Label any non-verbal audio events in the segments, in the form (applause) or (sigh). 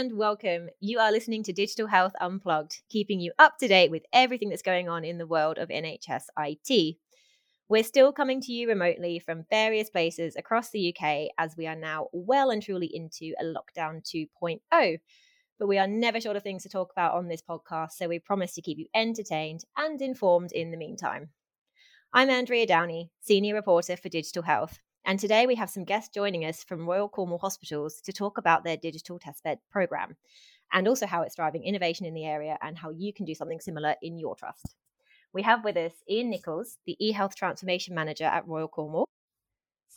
and welcome. You are listening to Digital Health Unplugged, keeping you up to date with everything that's going on in the world of NHS IT. We're still coming to you remotely from various places across the UK as we are now well and truly into a lockdown 2.0. But we are never short of things to talk about on this podcast, so we promise to keep you entertained and informed in the meantime. I'm Andrea Downey, Senior Reporter for Digital Health, and today we have some guests joining us from Royal Cornwall Hospitals to talk about their digital testbed programme and also how it's driving innovation in the area and how you can do something similar in your trust. We have with us Ian Nichols, the eHealth Transformation Manager at Royal Cornwall.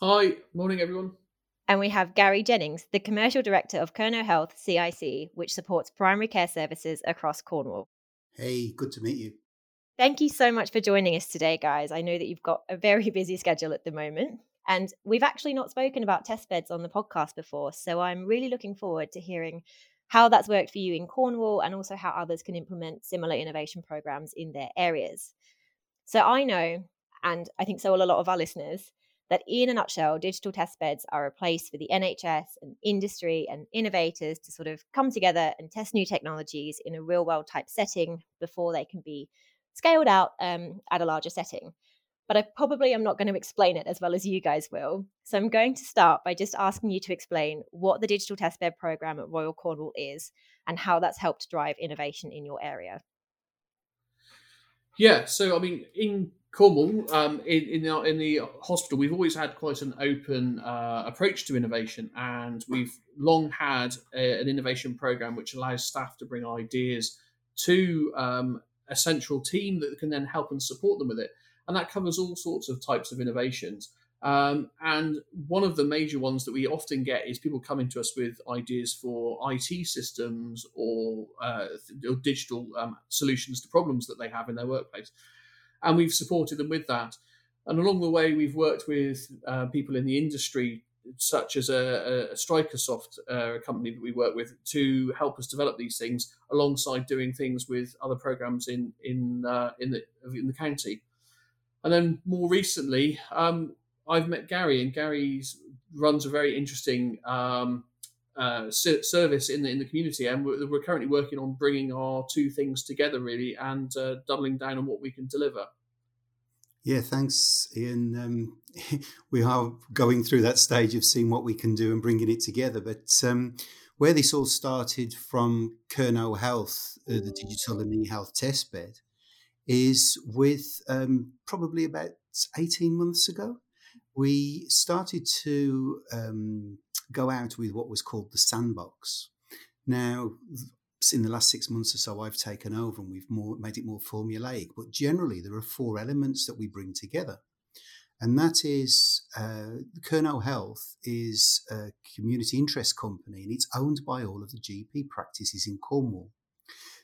Hi, morning everyone. And we have Gary Jennings, the Commercial Director of Kernow Health CIC, which supports primary care services across Cornwall. Hey, good to meet you. Thank you so much for joining us today, guys. I know that you've got a very (laughs) busy schedule at the moment. And we've actually not spoken about test beds on the podcast before. So I'm really looking forward to hearing how that's worked for you in Cornwall and also how others can implement similar innovation programs in their areas. So I know, and I think so will a lot of our listeners, that in a nutshell, digital test beds are a place for the NHS and industry and innovators to sort of come together and test new technologies in a real world type setting before they can be scaled out um, at a larger setting. But I probably am not going to explain it as well as you guys will. So I'm going to start by just asking you to explain what the Digital Testbed program at Royal Cornwall is and how that's helped drive innovation in your area. Yeah, so I mean, in Cornwall, um, in in, our, in the hospital, we've always had quite an open uh, approach to innovation, and we've long had a, an innovation program which allows staff to bring ideas to um, a central team that can then help and support them with it. And that covers all sorts of types of innovations. Um, and one of the major ones that we often get is people coming to us with ideas for IT systems or, uh, or digital um, solutions to problems that they have in their workplace. And we've supported them with that. And along the way, we've worked with uh, people in the industry such as a, a Strikersoft, uh, a company that we work with, to help us develop these things alongside doing things with other programs in in uh, in the in the county. And then more recently, um, I've met Gary, and Gary runs a very interesting um, uh, service in the in the community, and we're, we're, currently working on bringing our two things together, really, and uh, doubling down on what we can deliver. Yeah, thanks, Ian. Um, (laughs) we are going through that stage of seeing what we can do and bringing it together. But um, where this all started from Kernow Health, uh, the digital and e-health test bed, is with um, probably about 18 months ago, we started to um, go out with what was called the sandbox. Now, in the last six months or so, I've taken over and we've more, made it more formulaic. But generally, there are four elements that we bring together. And that is uh, Health is a community interest company and it's owned by all of the GP practices in Cornwall.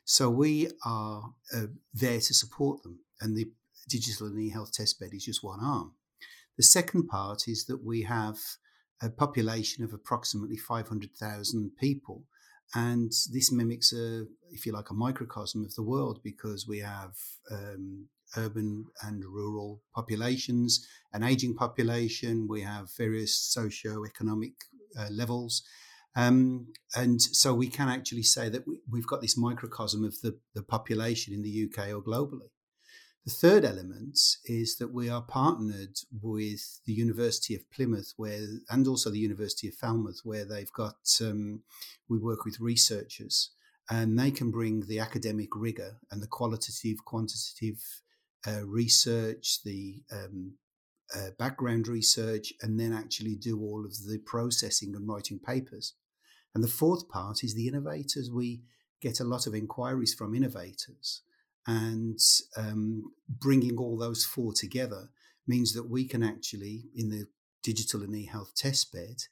So we are uh, there to support them. And the digital and e-health test bed is just one arm. The second part is that we have a population of approximately 500,000 people and this mimics a, if you like, a microcosm of the world because we have um, urban and rural populations, an aging population. We have various socio-economic uh, levels. Um, and so we can actually say that we, have got this microcosm of the, the population in the UK or globally. The third element is that we are partnered with the University of Plymouth, where and also the University of Falmouth, where they've got um, we work with researchers, and they can bring the academic rigor and the qualitative, quantitative uh, research, the um, uh, background research, and then actually do all of the processing and writing papers. And the fourth part is the innovators. We get a lot of inquiries from innovators and um, bringing all those four together means that we can actually, in the digital and e-health test bed,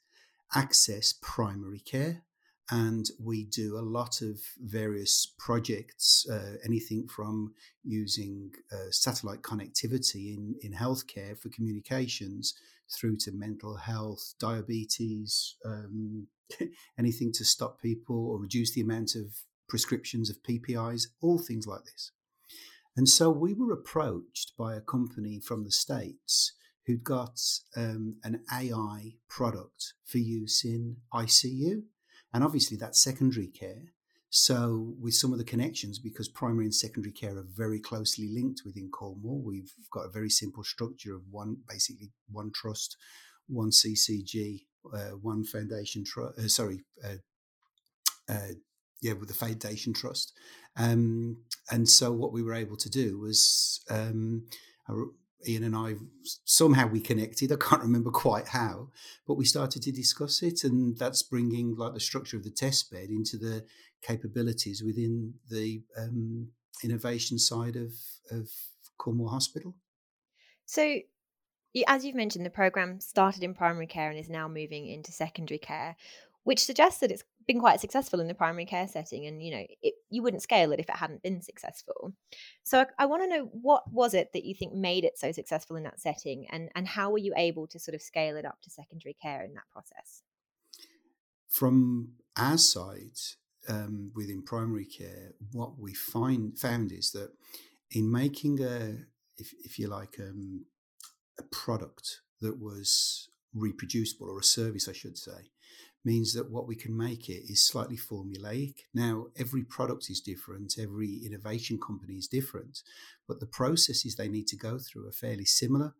access primary care. And we do a lot of various projects, uh, anything from using uh, satellite connectivity in, in healthcare for communications through to mental health, diabetes, um, (laughs) anything to stop people or reduce the amount of prescriptions of PPIs, all things like this. And so we were approached by a company from the States who'd got um, an AI product for use in ICU. And obviously, that's secondary care. So, with some of the connections, because primary and secondary care are very closely linked within Cornwall, we've got a very simple structure of one, basically one trust, one CCG, uh, one foundation trust. Uh, sorry, uh, uh, yeah, with the foundation trust. Um, and so, what we were able to do was um, Ian and I somehow we connected. I can't (laughs) remember quite how, but we started to discuss it, and that's bringing like the structure of the test bed into the capabilities within the um, innovation side of of Cornwall Hospital. So, as you've mentioned, the program started in primary care and is now moving into secondary care, which suggests that it's been quite successful in the primary care setting and you know it, you wouldn't scale it if it hadn't been successful. So i, I want to know what was it that you think made it so successful in that setting and and how were you able to sort of scale it up to secondary care in that process? From our side um, within primary care what we find found is that in making a if, if you like um, a product that was reproducible or a service i should say means that what we can make it is slightly formulaic. Now, every product is different, every innovation company is different, but the processes they need to go through are fairly similar.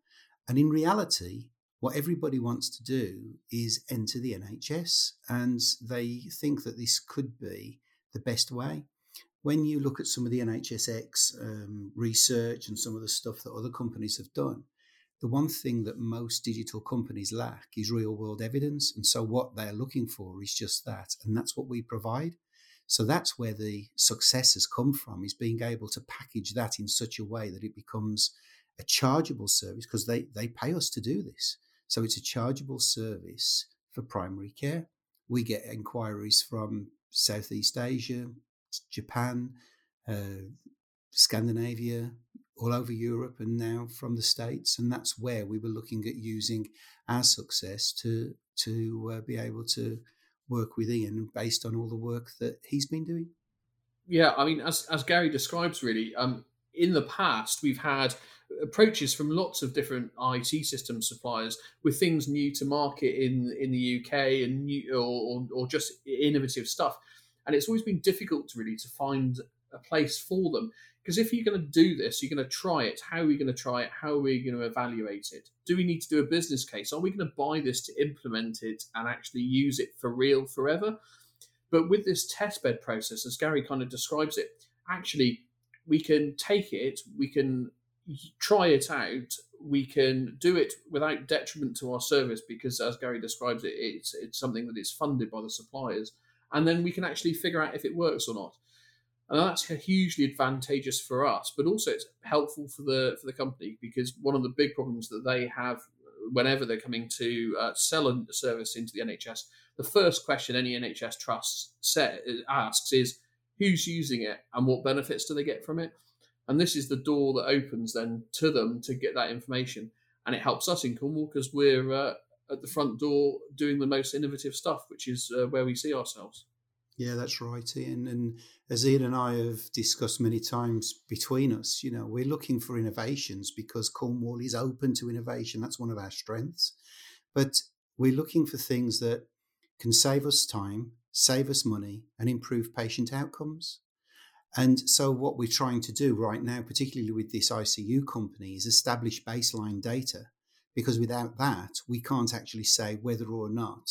And in reality, what everybody wants to do is enter the NHS, and they think that this could be the best way. When you look at some of the NHSX um, research and some of the stuff that other companies have done, the one thing that most digital companies lack is real world evidence. And so what they're looking for is just that. And that's what we provide. So that's where the success has come from is being able to package that in such a way that it becomes a chargeable service because they, they pay us to do this. So it's a chargeable service for primary care. We get inquiries from Southeast Asia, Japan, uh, Scandinavia, all over Europe and now from the States. And that's where we were looking at using our success to to uh, be able to work with Ian based on all the work that he's been doing. Yeah, I mean, as, as Gary describes, really, um, in the past, we've had approaches from lots of different IT system suppliers with things new to market in in the UK and new, or, or, or just innovative stuff. And it's always been difficult, really, to find a place for them. Because if you're going to do this, you're going to try it. How are we going to try it? How are we going to evaluate it? Do we need to do a business case? Are we going to buy this to implement it and actually use it for real forever? But with this testbed process, as Gary kind of describes it, actually we can take it, we can try it out, we can do it without detriment to our service because, as Gary describes it, it's it's something that is funded by the suppliers, and then we can actually figure out if it works or not and that's hugely advantageous for us but also it's helpful for the for the company because one of the big problems that they have whenever they're coming to uh, sell a service into the NHS the first question any NHS trust set, asks is who's using it and what benefits do they get from it? And this is the door that opens then to them to get that information. And it helps us in Cornwall because we're uh, at the front door doing the most innovative stuff which is uh, where we see ourselves yeah, that's right, Ian. And as Ian and I have discussed many times between us, you know, we're looking for innovations because Cornwall is open to innovation. That's one of our strengths. But we're looking for things that can save us time, save us money, and improve patient outcomes. And so, what we're trying to do right now, particularly with this ICU company, is establish baseline data because without that, we can't actually say whether or not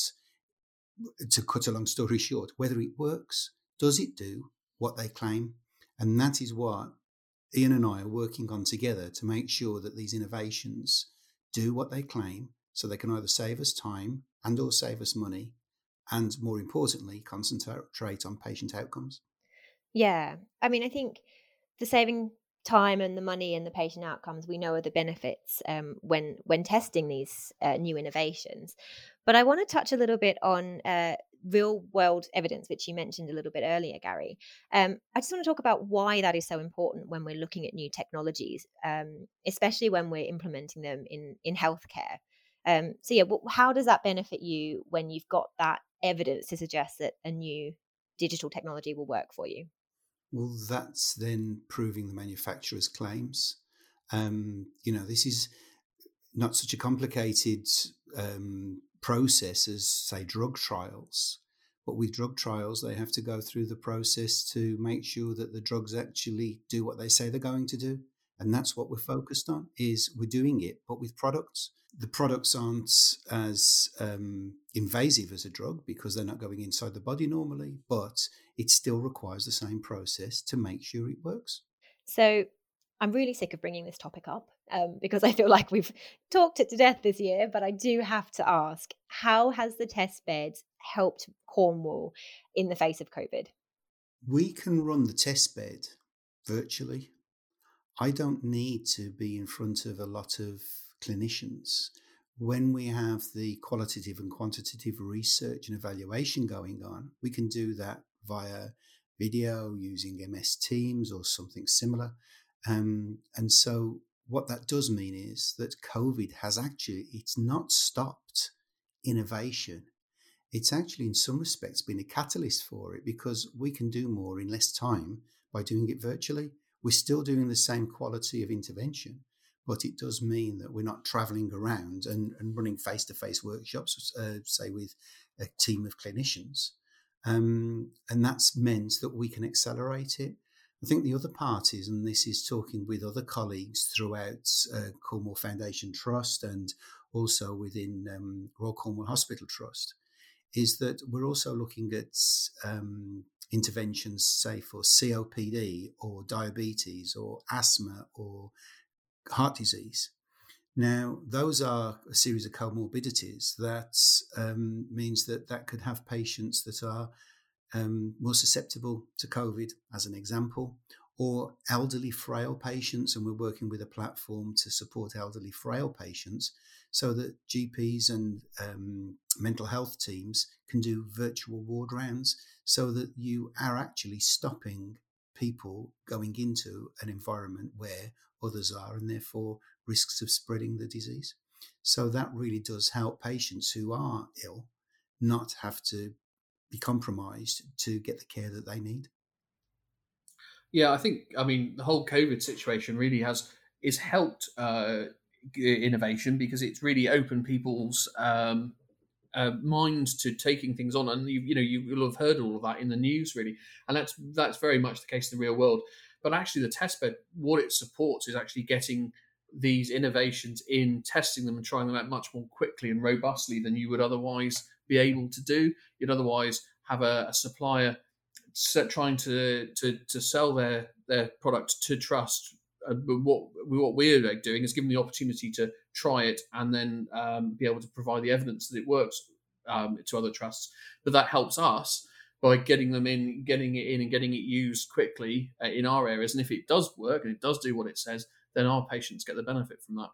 to cut a long story short, whether it works, does it do what they claim? And that is what Ian and I are working on together to make sure that these innovations do what they claim so they can either save us time and or save us money and more importantly concentrate on patient outcomes yeah i mean i think the saving time and the money and the patient outcomes we know are the benefits um, when when testing these uh, new innovations. But i want to touch a little bit on uh, real world evidence which you mentioned a little bit earlier gary. Um, i just want to talk about why that is so important when we're looking at new technologies um, especially when we're implementing them in in healthcare. Um, so yeah well, how does that benefit you when you've got that evidence to suggest that a new digital technology will work for you well, that's then proving the manufacturer's claims. Um, you know, this is not such a complicated um, process as, say, drug trials, But with drug trials, they have to go through the process to make sure that the drugs actually do what they say they're going to do. And that's what we're focused on is we're doing it, but with products. The products aren't as um, invasive as a drug because they're not going inside the body normally, but it still requires the same process to make sure it works. So I'm really sick of bringing this topic up um, because I feel like we've talked it to death this year, but I do have to ask how has the test bed helped Cornwall in the face of COVID? We can run the test bed virtually. I don't need to be in front of a lot of clinicians. When we have the qualitative and quantitative research and evaluation going on, we can do that via video using MS Teams or something similar. Um, and so what that does mean is that COVID has actually, it's not stopped innovation. It's actually, in some respects, been a catalyst for it because we can do more in less time by doing it virtually. We're still doing the same quality of intervention, but it does mean that we're not traveling around and, and running face to face workshops, uh, say, with a team of clinicians. Um, and that's meant that we can accelerate it. I think the other part is, and this is talking with other colleagues throughout uh, Cornwall Foundation Trust and also within um, Royal Cornwall Hospital Trust, is that we're also looking at um, interventions, say for COPD or diabetes or asthma or heart disease. Now, those are a series of comorbidities that um, means that that could have patients that are um, more susceptible to COVID, as an example, or elderly frail patients. And we're working with a platform to support elderly frail patients so that GPs and um, mental health teams can do virtual ward rounds so that you are actually stopping people going into an environment where others are and therefore risks of spreading the disease. So that really does help patients who are ill not have to be compromised to get the care that they need. Yeah, I think I mean the whole COVID situation really has is helped uh, innovation because it's really opened people's um, uh, minds to taking things on, and you you know you will have heard all of that in the news really, and that's that's very much the case in the real world. But actually, the testbed what it supports is actually getting these innovations in, testing them, and trying them out much more quickly and robustly than you would otherwise be able to do. You'd otherwise have a, a supplier trying to, to to sell their their product to trust. What what we're doing is giving the opportunity to try it and then um, be able to provide the evidence that it works um, to other trusts. But that helps us by getting them in, getting it in, and getting it used quickly uh, in our areas. And if it does work and it does do what it says, then our patients get the benefit from that.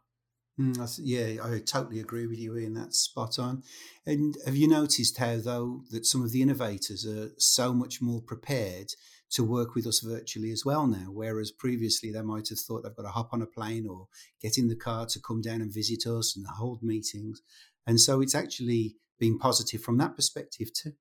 Mm, yeah, I totally agree with you, Ian. That's spot on. And have you noticed how, though, that some of the innovators are so much more prepared to work with us virtually as well now, whereas previously they might have thought they've got to hop on a plane or get in the car to come down and visit us and hold meetings. And so it's actually been positive from that perspective too.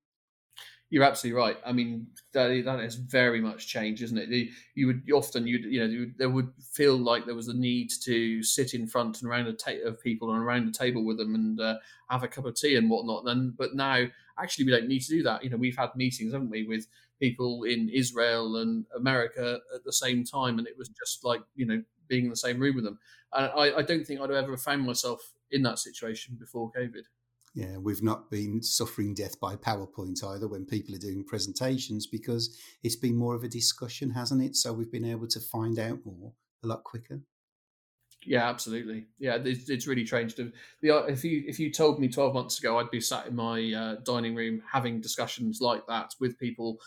You're absolutely right. I mean, that that has very much changed, isn't it? You would often, you you know, there would feel like there was a need to sit in front and around a ta- of people and around a table with them and uh, have a cup of tea and whatnot. Then, but now, actually, we don't need to do that. You know, we've had meetings, haven't we, with people in Israel and America at the same time, and it was just like you know being in the same room with them. And I, I don't think I'd ever found myself in that situation before COVID. Yeah, we've not been suffering death by PowerPoint either when people are doing presentations because it's been more of a discussion, hasn't it? So we've been able to find out more a lot quicker. Yeah, absolutely. Yeah, it's, it's really changed. If you if you told me twelve months ago, I'd be sat in my uh, dining room having discussions like that with people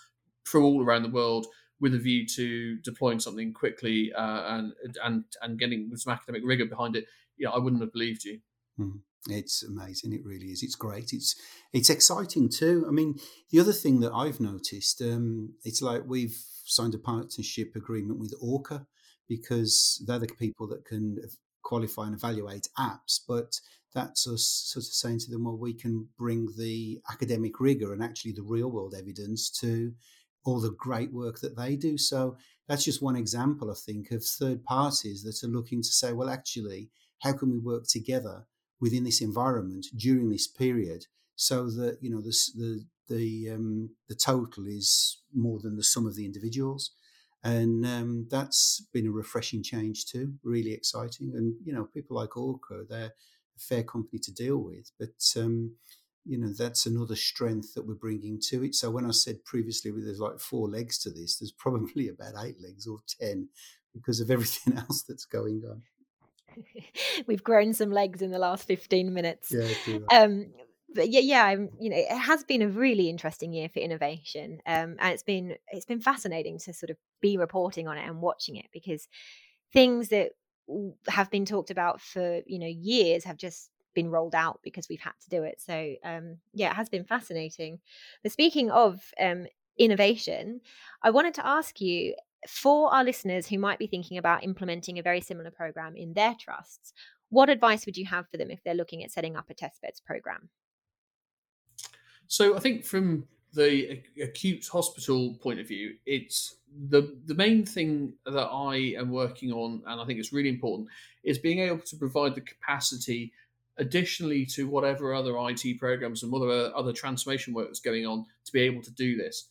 from all around the world with a view to deploying something quickly uh, and and and getting some academic rigor behind it. Yeah, I wouldn't have believed you. Mm. It's amazing. It really is. It's great. It's it's exciting too. I mean, the other thing that I've noticed, um, it's like we've signed a partnership agreement with ORCHA because they're the people that can qualify and evaluate apps. But that's us sort of saying to them, well, we can bring the academic rigor and actually the real world evidence to all the great work that they do. So that's just one example, I think, of third parties that are looking to say, well, actually, how can we work together? Within this environment during this period so that you know the, the the um, the total is more than the sum of the individuals, and um, that's been a refreshing change too. Really exciting, and you know, people like ORCHA, they're a fair company to deal with, but um, you know that's another strength that we're bringing to it. So when I said previously there's like four legs to this, there's (laughs) probably about eight legs or ten because of everything (laughs) else that's going on. (laughs) We've grown some legs in the last 15 minutes. Yeah, um, but yeah, yeah, I'm, you know, it has been a really interesting year for innovation, um, and it's been it's been fascinating to sort of be reporting on it and watching it because things that have been talked about for you know years have just been rolled out because we've had to do it. So um, yeah, it has been fascinating. But speaking of um, innovation, I wanted to ask you for our listeners who might be thinking about implementing a very similar program in their trusts, what advice would you have for them if they're looking at setting up a test beds program? So I think from the acute hospital point of view, it's the the main thing that I am working on, and I think it's really important, is being able to provide the capacity additionally to whatever other IT programs and whatever other transformation work that's going on to be able to do this.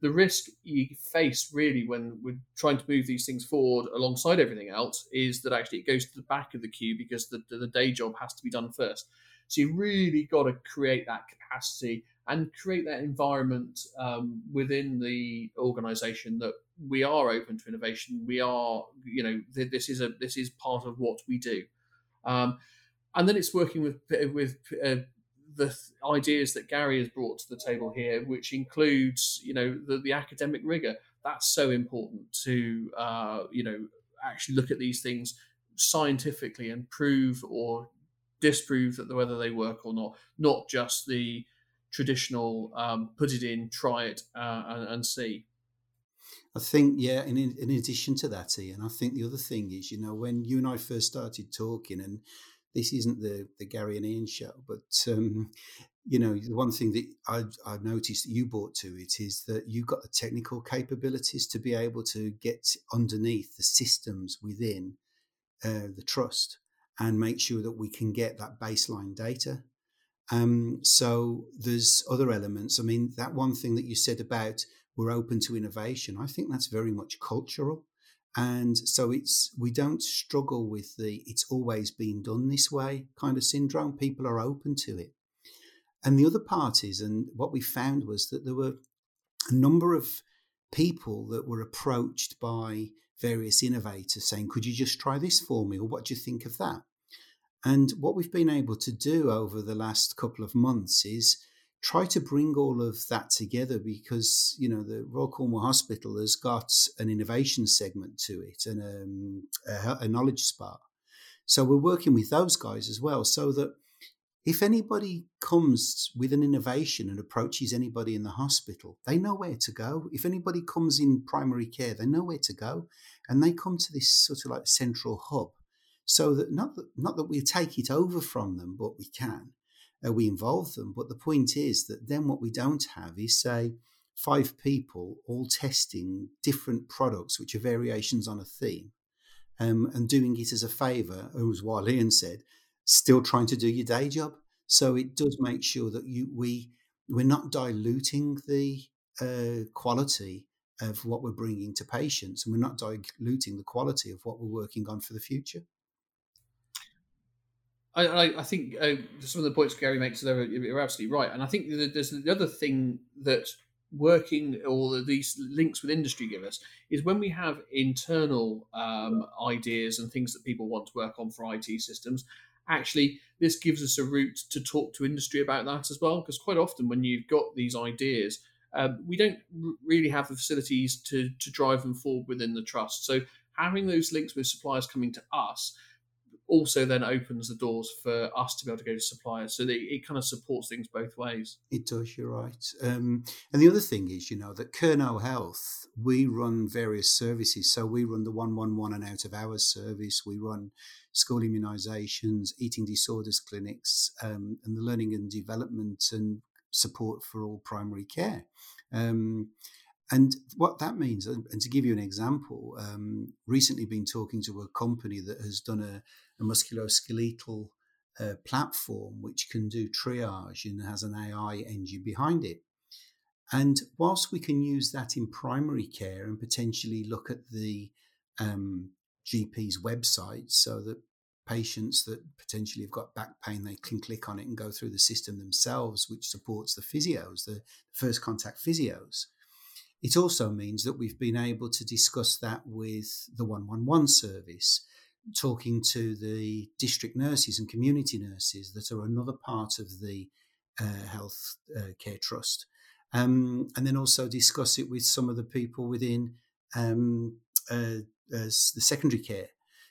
The risk you face really when we're trying to move these things forward alongside everything else is that actually it goes to the back of the queue because the, the day job has to be done first. So you really got to create that capacity and create that environment um, within the organisation that we are open to innovation. We are, you know, this is a this is part of what we do. Um, and then it's working with with uh, the ideas that Gary has brought to the table here, which includes you know the, the academic rigor. That's so important to uh, you know actually look at these things scientifically and prove or disprove that whether they work or not, not just the traditional um, put it in, try it, uh, and, and see. I think, yeah, in, in addition to that, Ian, I think the other thing is, you know, when you and I first started talking, and this isn't the the Gary and Ian show, but um, you know, the one thing that I've, I've, noticed that you brought to it is that you've got the technical capabilities to be able to get underneath the systems within uh, the trust and make sure that we can get that baseline data. Um, so there's other elements. I mean, that one thing that you said about we're open to innovation, I think that's very much cultural. And so it's we don't struggle with the it's always been done this way kind of syndrome. People are open to it. And the other part is, and what we found was that there were a number of people that were approached by various innovators saying, Could you just try this for me? Or what do you think of that? And what we've been able to do over the last couple of months is try to bring all of that together because you know the Royal Cornwall Hospital has got an innovation segment to it and um, a, a knowledge spa. So we're working with those guys as well, so that if anybody comes with an innovation and approaches anybody in the hospital, they know where to go. If anybody comes in primary care, they know where to go, and they come to this sort of like central hub. So that not that, not that we take it over from them, but we can uh, we involve them. But the point is that then what we don't have is, say, five people all testing different products, which are variations on a theme, um, and doing it as a favour, as what Ian said, still trying to do your day job. So it does make sure that you we we're not diluting the uh, quality of what we're bringing to patients, and we're not diluting the quality of what we're working on for the future. I, I, think uh, some of the points Gary makes are, are absolutely right, and I think there's the other thing that working or these links with industry give us is when we have internal um, ideas and things that people want to work on for IT systems. Actually, this gives us a route to talk to industry about that as well, because quite often when you've got these ideas, um, we don't r- really have the facilities to to drive them forward within the trust. So having those links with suppliers coming to us also then opens the doors for us to be able to go to suppliers. So it kind of supports things both ways. It does, you're right. Um, and the other thing is, you know, that Kernow Health, we run various services. So we run the 111 and out of hours service, we run school immunisations, eating disorders clinics, um, and the learning and development and support for all primary care. Um, and what that means, and to give you an example, um, recently been talking to a company that has done a, a musculoskeletal uh, platform which can do triage and has an AI engine behind it. And whilst we can use that in primary care and potentially look at the um, GP's website so that patients that potentially have got back pain, they can click on it and go through the system themselves, which supports the physios, the first contact physios. It also means that we've been able to discuss that with the 111 service, talking to the district nurses and community nurses that are another part of the uh, health uh, care trust. Um, and then also discuss it with some of the people within um, uh, the secondary care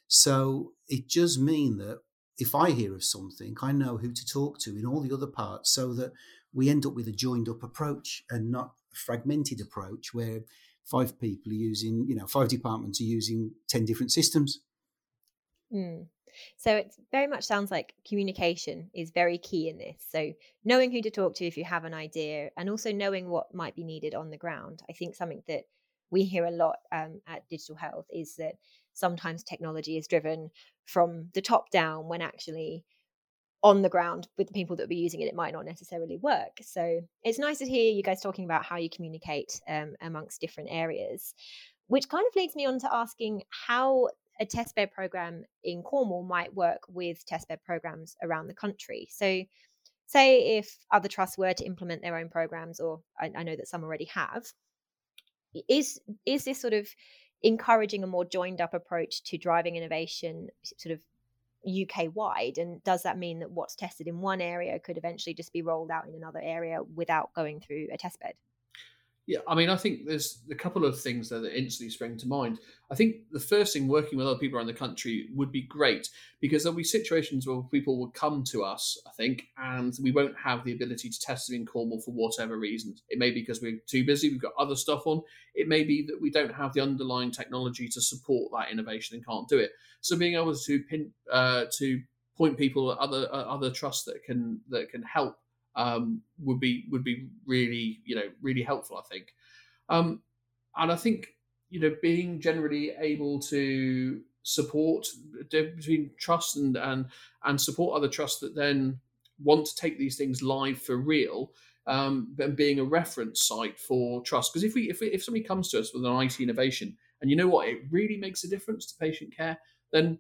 so it does mean that if I hear of something, I know who to talk to in all the other parts so that we end up with a joined up approach and not fragmented approach where five people are using, you know, five departments are using 10 different systems. Mm. So it very much sounds like communication is very key in this. So knowing who to talk to if you have an idea and also knowing what might be needed on the ground. I think something that we hear a lot um, at Digital Health is that sometimes technology is driven from the top down when actually on the ground with the people that will be using it, it might not necessarily work. So it's nice to hear you guys talking about how you communicate um, amongst different areas, which kind of leads me on to asking how a testbed program in Cornwall might work with testbed programs around the country. So, say if other trusts were to implement their own programs, or I, I know that some already have, is is this sort of encouraging a more joined up approach to driving innovation sort of UK wide? And does that mean that what's tested in one area could eventually just be rolled out in another area without going through a test bed? Yeah, I mean, I think there's a couple of things that instantly spring to mind. I think the first thing, working with other people around the country would be great because there'll be situations where people will come to us, I think, and we won't have the ability to test them in Cornwall for whatever reasons. It may be because we're too busy, we've got other stuff on. It may be that we don't have the underlying technology to support that innovation and can't do it. So being able to pin, uh, to point people at other uh, other trusts that can that can help um, would be would be really you know really helpful. I think, um, and I think you know being generally able to support between trust and and and support other trusts that then want to take these things live for real um, and being a reference site for trust. Because if we, if we, if somebody comes to us with an IT innovation and you know what, it really makes a difference to patient care, then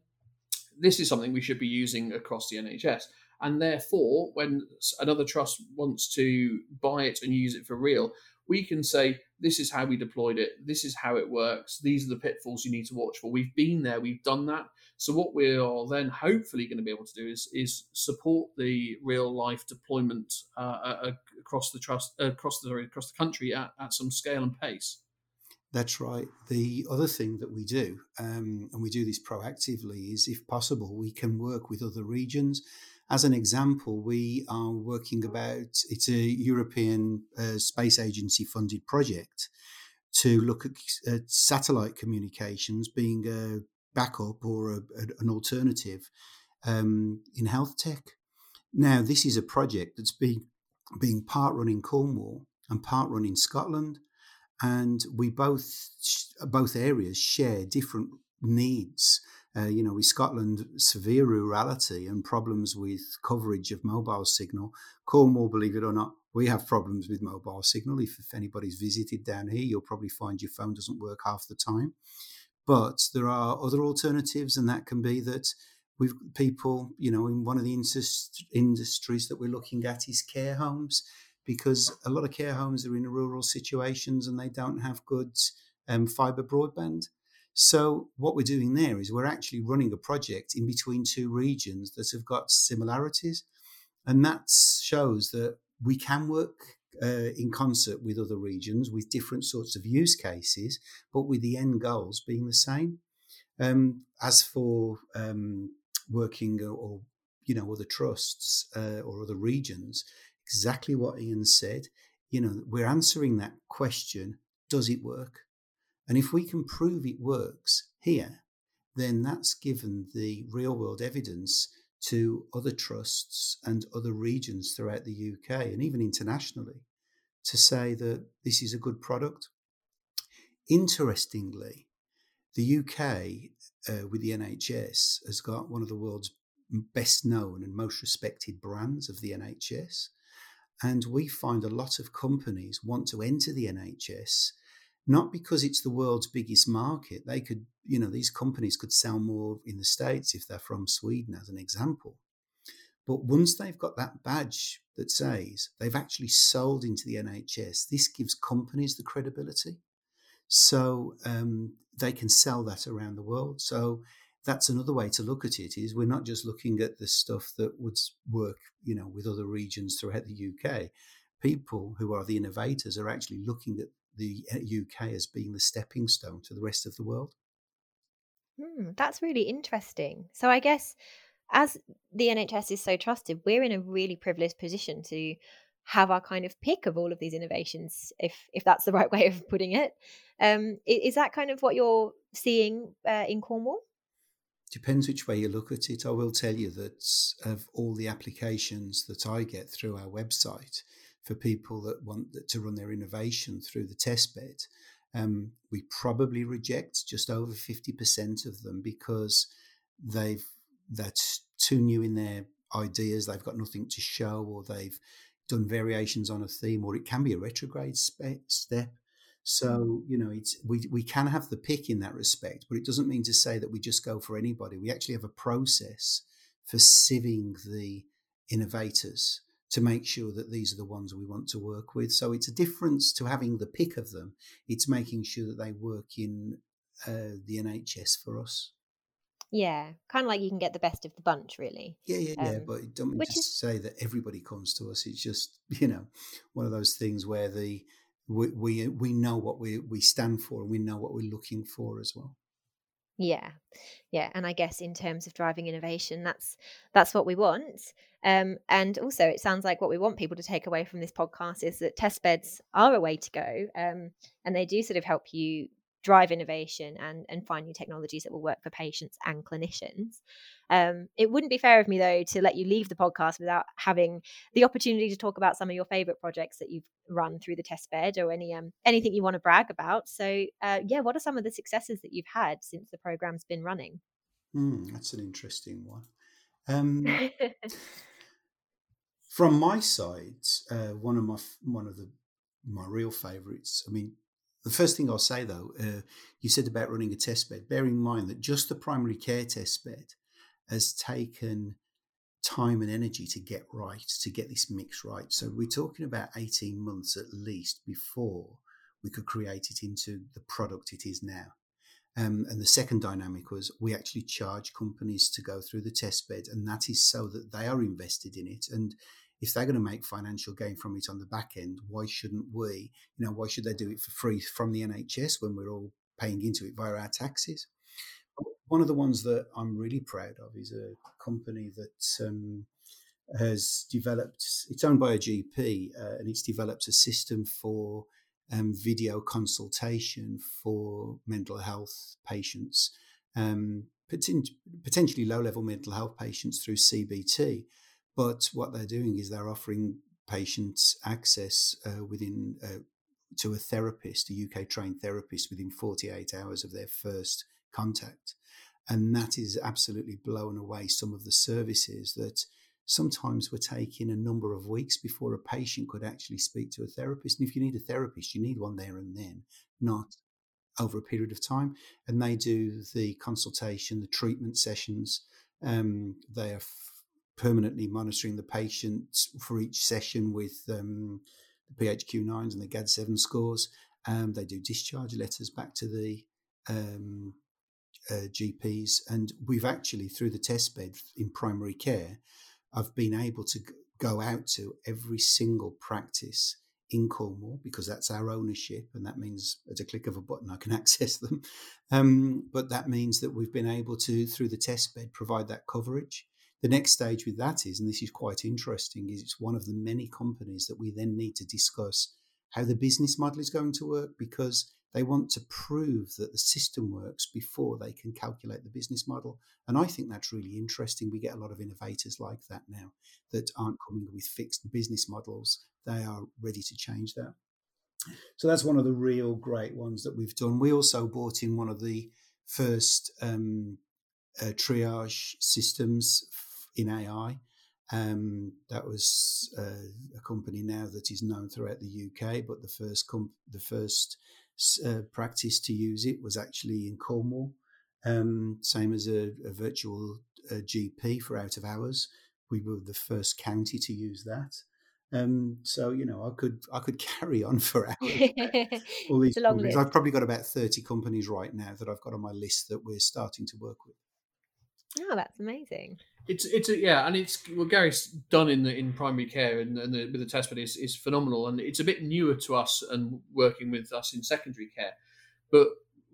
this is something we should be using across the NHS. And therefore, when another trust wants to buy it and use it for real, we can say, this is how we deployed it. This is how it works. These are the pitfalls you need to watch for. We've been there. We've done that. So what we are then hopefully going to be able to do is is support the real life deployment uh, uh, across the trust uh, across the across the country at, at some scale and pace. That's right. The other thing that we do, um, and we do this proactively, is if possible, we can work with other regions as an example, we are working about it's a European uh, Space Agency funded project to look at, at, satellite communications being a backup or a, an alternative um, in health tech. Now, this is a project that's being being part run in Cornwall and part run in Scotland, and we both both areas share different needs uh, you know, with Scotland, severe rurality and problems with coverage of mobile signal. Cornwall, believe it or not, we have problems with mobile signal. If, if anybody's visited down here, you'll probably find your phone doesn't work half the time. But there are other alternatives, and that can be that we've people, you know, in one of the industries that we're looking at is care homes, because a lot of care homes are in rural situations and they don't have good um, fibre broadband. So, what we're doing there is we're actually running a project in between two regions that have got similarities. And that shows that we can work uh, in concert with other regions with different sorts of use cases, but with the end goals being the same. Um, as for um, working or, or, you know other trusts uh, or other regions, exactly what Ian said. You know, we're answering that question: Does it work? And if we can prove it works here, then that's given the real world evidence to other trusts and other regions throughout the UK and even internationally to say that this is a good product. Interestingly, the UK uh, with the NHS has got one of the world's best known and most respected brands of the NHS. And we find a lot of companies want to enter the NHS not because it's the world's biggest market. They could, you know, these companies could sell more in the States if they're from Sweden, as an example. But once they've got that badge that says they've actually sold into the NHS, this gives companies the credibility. So um, they can sell that around the world. So that's another way to look at it is we're not just looking at the stuff that would work, you know, with other regions throughout the UK. People who are the innovators are actually looking at the UK as being the stepping stone to the rest of the world. Hmm, that's really interesting. So I guess as the NHS is so trusted, we're in a really privileged position to have our kind of pick of all of these innovations, if if that's the (laughs) right way of putting it. Um, is that kind of what you're seeing uh, in Cornwall? Depends which way you look at it. I will tell you that of all the applications that I get through our website, for people that want to run their innovation through the test bed, um, we probably reject just over 50% of them because they've that's too new in their ideas, they've got nothing to show, or they've done variations on a theme, or it can be a retrograde spe- step. So you know, it's we we can have the pick in that respect, but it doesn't mean to say that we just go for anybody. We actually have a process for sieving the innovators to make sure that these are the ones we want to work with. So it's a difference to having the pick of them. It's making sure that they work in uh, the NHS for us. Yeah, kind of like you can get the best of the bunch, really. Yeah, yeah, yeah. Um, but don't mean to is... say that everybody comes to us. It's just (laughs) you know one of those things where the we we, we know what we we stand for and we know what we're looking for as well. Yeah, yeah, and I guess in terms of driving innovation, that's that's what we want. Um, and also, it sounds like what we want people to take away from this podcast is that test beds are a way to go, um, and they do sort of help you drive innovation and and find new technologies that will work for patients and clinicians. Um, it wouldn't be fair of me though to let you leave the podcast without having the opportunity to talk about some of your favorite projects that you've run through the test bed or any um, anything you want to brag about. So uh, yeah, what are some of the successes that you've had since the program's been running? Mm, that's an interesting one. Um, (laughs) from my side, uh, one of my one of the my real favourites. I mean, the first thing I'll say though, uh, you said about running a test bed. Bear in mind that just the primary care test bed has taken time and energy to get right, to get this mix right. So we're talking about 18 months at least before we could create it into the product it is now. Um, and the second dynamic was we actually charge companies to go through the test bed, and that is so that they are invested in it. And if they're going to make financial gain from it on the back end, why shouldn't we? You know, why should they do it for free from the NHS when we're all paying into it via our taxes? One of the ones that I'm really proud of is a company that um, has developed. It's owned by a GP, uh, and it's developed a system for um, video consultation for mental health patients, um, potentially low-level mental health patients through CBT but what they're doing is they're offering patients access uh, within uh, to a therapist, a UK trained therapist, within 48 hours of their first contact. And that is absolutely blown away some of the services that sometimes were taking a number of weeks before a patient could actually speak to a therapist. And if you need a therapist, you need one there and then, not over a period of time. And they do the consultation, the treatment sessions. Um, they are permanently monitoring the patients for each session with um, the PHQ9s and the GAD7 scores. Um, they do discharge letters back to the um, uh, GPs. And we've actually, through the test bed in primary care, I've been able to go out to every single practice in Cornwall because that's our ownership, and that means at a click of a button I can (laughs) access them. Um, but that means that we've been able to, through the test bed, provide that coverage. The next stage with that is, and this is quite interesting, is it's one of the many companies that we then need to discuss how the business model is going to work because they want to prove that the system works before they can calculate the business model. And I think that's really interesting. We get a lot of innovators like that now that aren't coming with fixed business models. They are ready to change that. So that's one of the real great ones that we've done. We also bought in one of the first um, uh, triage systems in AI. Um, that was uh, a company now that is known throughout the UK, but the first comp- the first uh, practice to use it was actually in Cornwall, um, same as a, a virtual uh, GP for out of hours. We were the first county to use that. Um, so you know, I could I could (laughs) carry on for hours. (laughs) All these companies. I've probably got about thirty companies right now that I've got on my list that we're starting to work with. Oh, that's amazing. It's it's a, yeah, and it's what Gary's done in the in primary care and, and the, with the test bed is, is phenomenal, and it's a bit newer to us and working with us in secondary care, but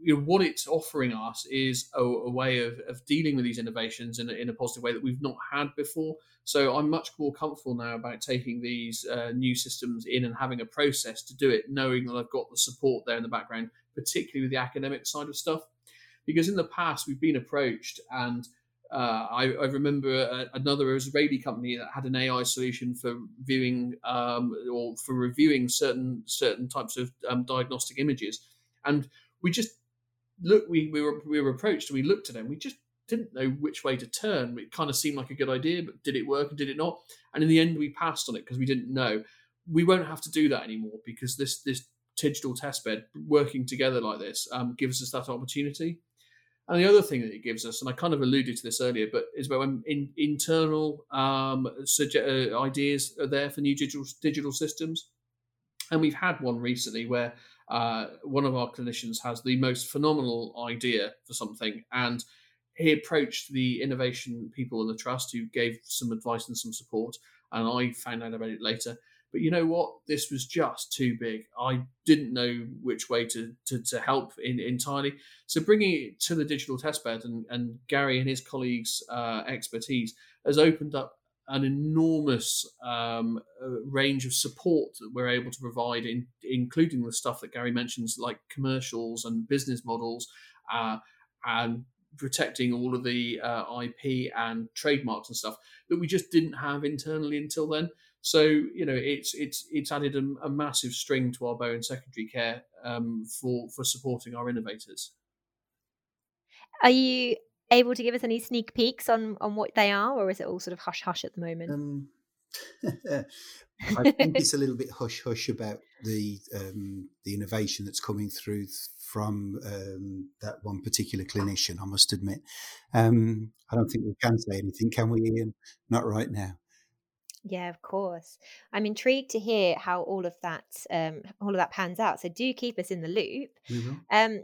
you know, what it's offering us is a, a way of, of dealing with these innovations in a, in a positive way that we've not had before. So I'm much more comfortable now about taking these uh, new systems in and having a process to do it, knowing that I've got the support there in the background, particularly with the academic side of stuff. Because in the past we've been approached and uh, I, I, remember a, another Israeli company that had an AI solution for viewing um, or for reviewing certain certain types of um, diagnostic images, and we just look we, we were we were approached and we looked at them. We just didn't know which way to turn. It kind of seemed like a good idea, but did it work and did it not? And in the end, we passed on it because we didn't know. We won't have to do that anymore because this this digital testbed working together like this um, gives us that opportunity. And the other thing that it gives us, and I kind of alluded to this earlier, but is when in, internal um, suge- uh, ideas are there for new digital digital systems, and we've had one recently where uh, one of our clinicians has the most phenomenal idea for something, and he approached the innovation people in the trust who gave some advice and some support, and I found out about it later. But you know what? This was just too big. I didn't know which way to to, to help in, entirely. So bringing it to the digital testbed and, and Gary and his colleagues' uh, expertise has opened up an enormous um, uh, range of support that we're able to provide, in, including the stuff that Gary mentions, like commercials and business models, uh, and protecting all of the uh, IP and trademarks and stuff that we just didn't have internally until then. So you know, it's it's it's added a, a massive string to our bow in secondary care um, for for supporting our innovators. Are you able to give us any sneak peeks on on what they are, or is it all sort of hush hush at the moment? Um, (laughs) (laughs) I think it's a little bit hush hush about the um, the innovation that's coming through from um, that one particular clinician. I must admit, um, I don't think we can say anything, can we, Ian? Not right now. Yeah, of course. I'm intrigued to hear how all of that um, all of that pans out. So do keep us in the loop. Mm-hmm. Um,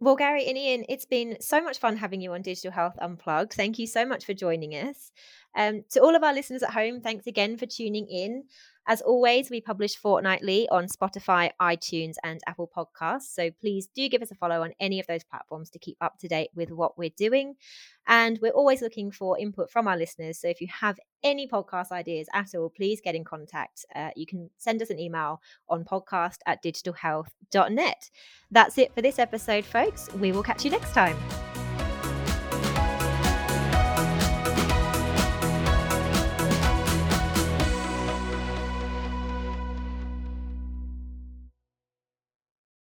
well, Gary and Ian, it's been so much fun having you on Digital Health Unplugged. Thank you so much for joining us. Um, to all of our listeners at home, thanks again for tuning in. As always, we publish fortnightly on Spotify, iTunes, and Apple Podcasts. So please do give us a follow on any of those platforms to keep up to date with what we're doing. And we're always looking for input from our listeners. So if you have any podcast ideas at all, please get in contact. Uh, you can send us an email on podcast at digitalhealth.net. That's it for this episode, folks. We will catch you next time.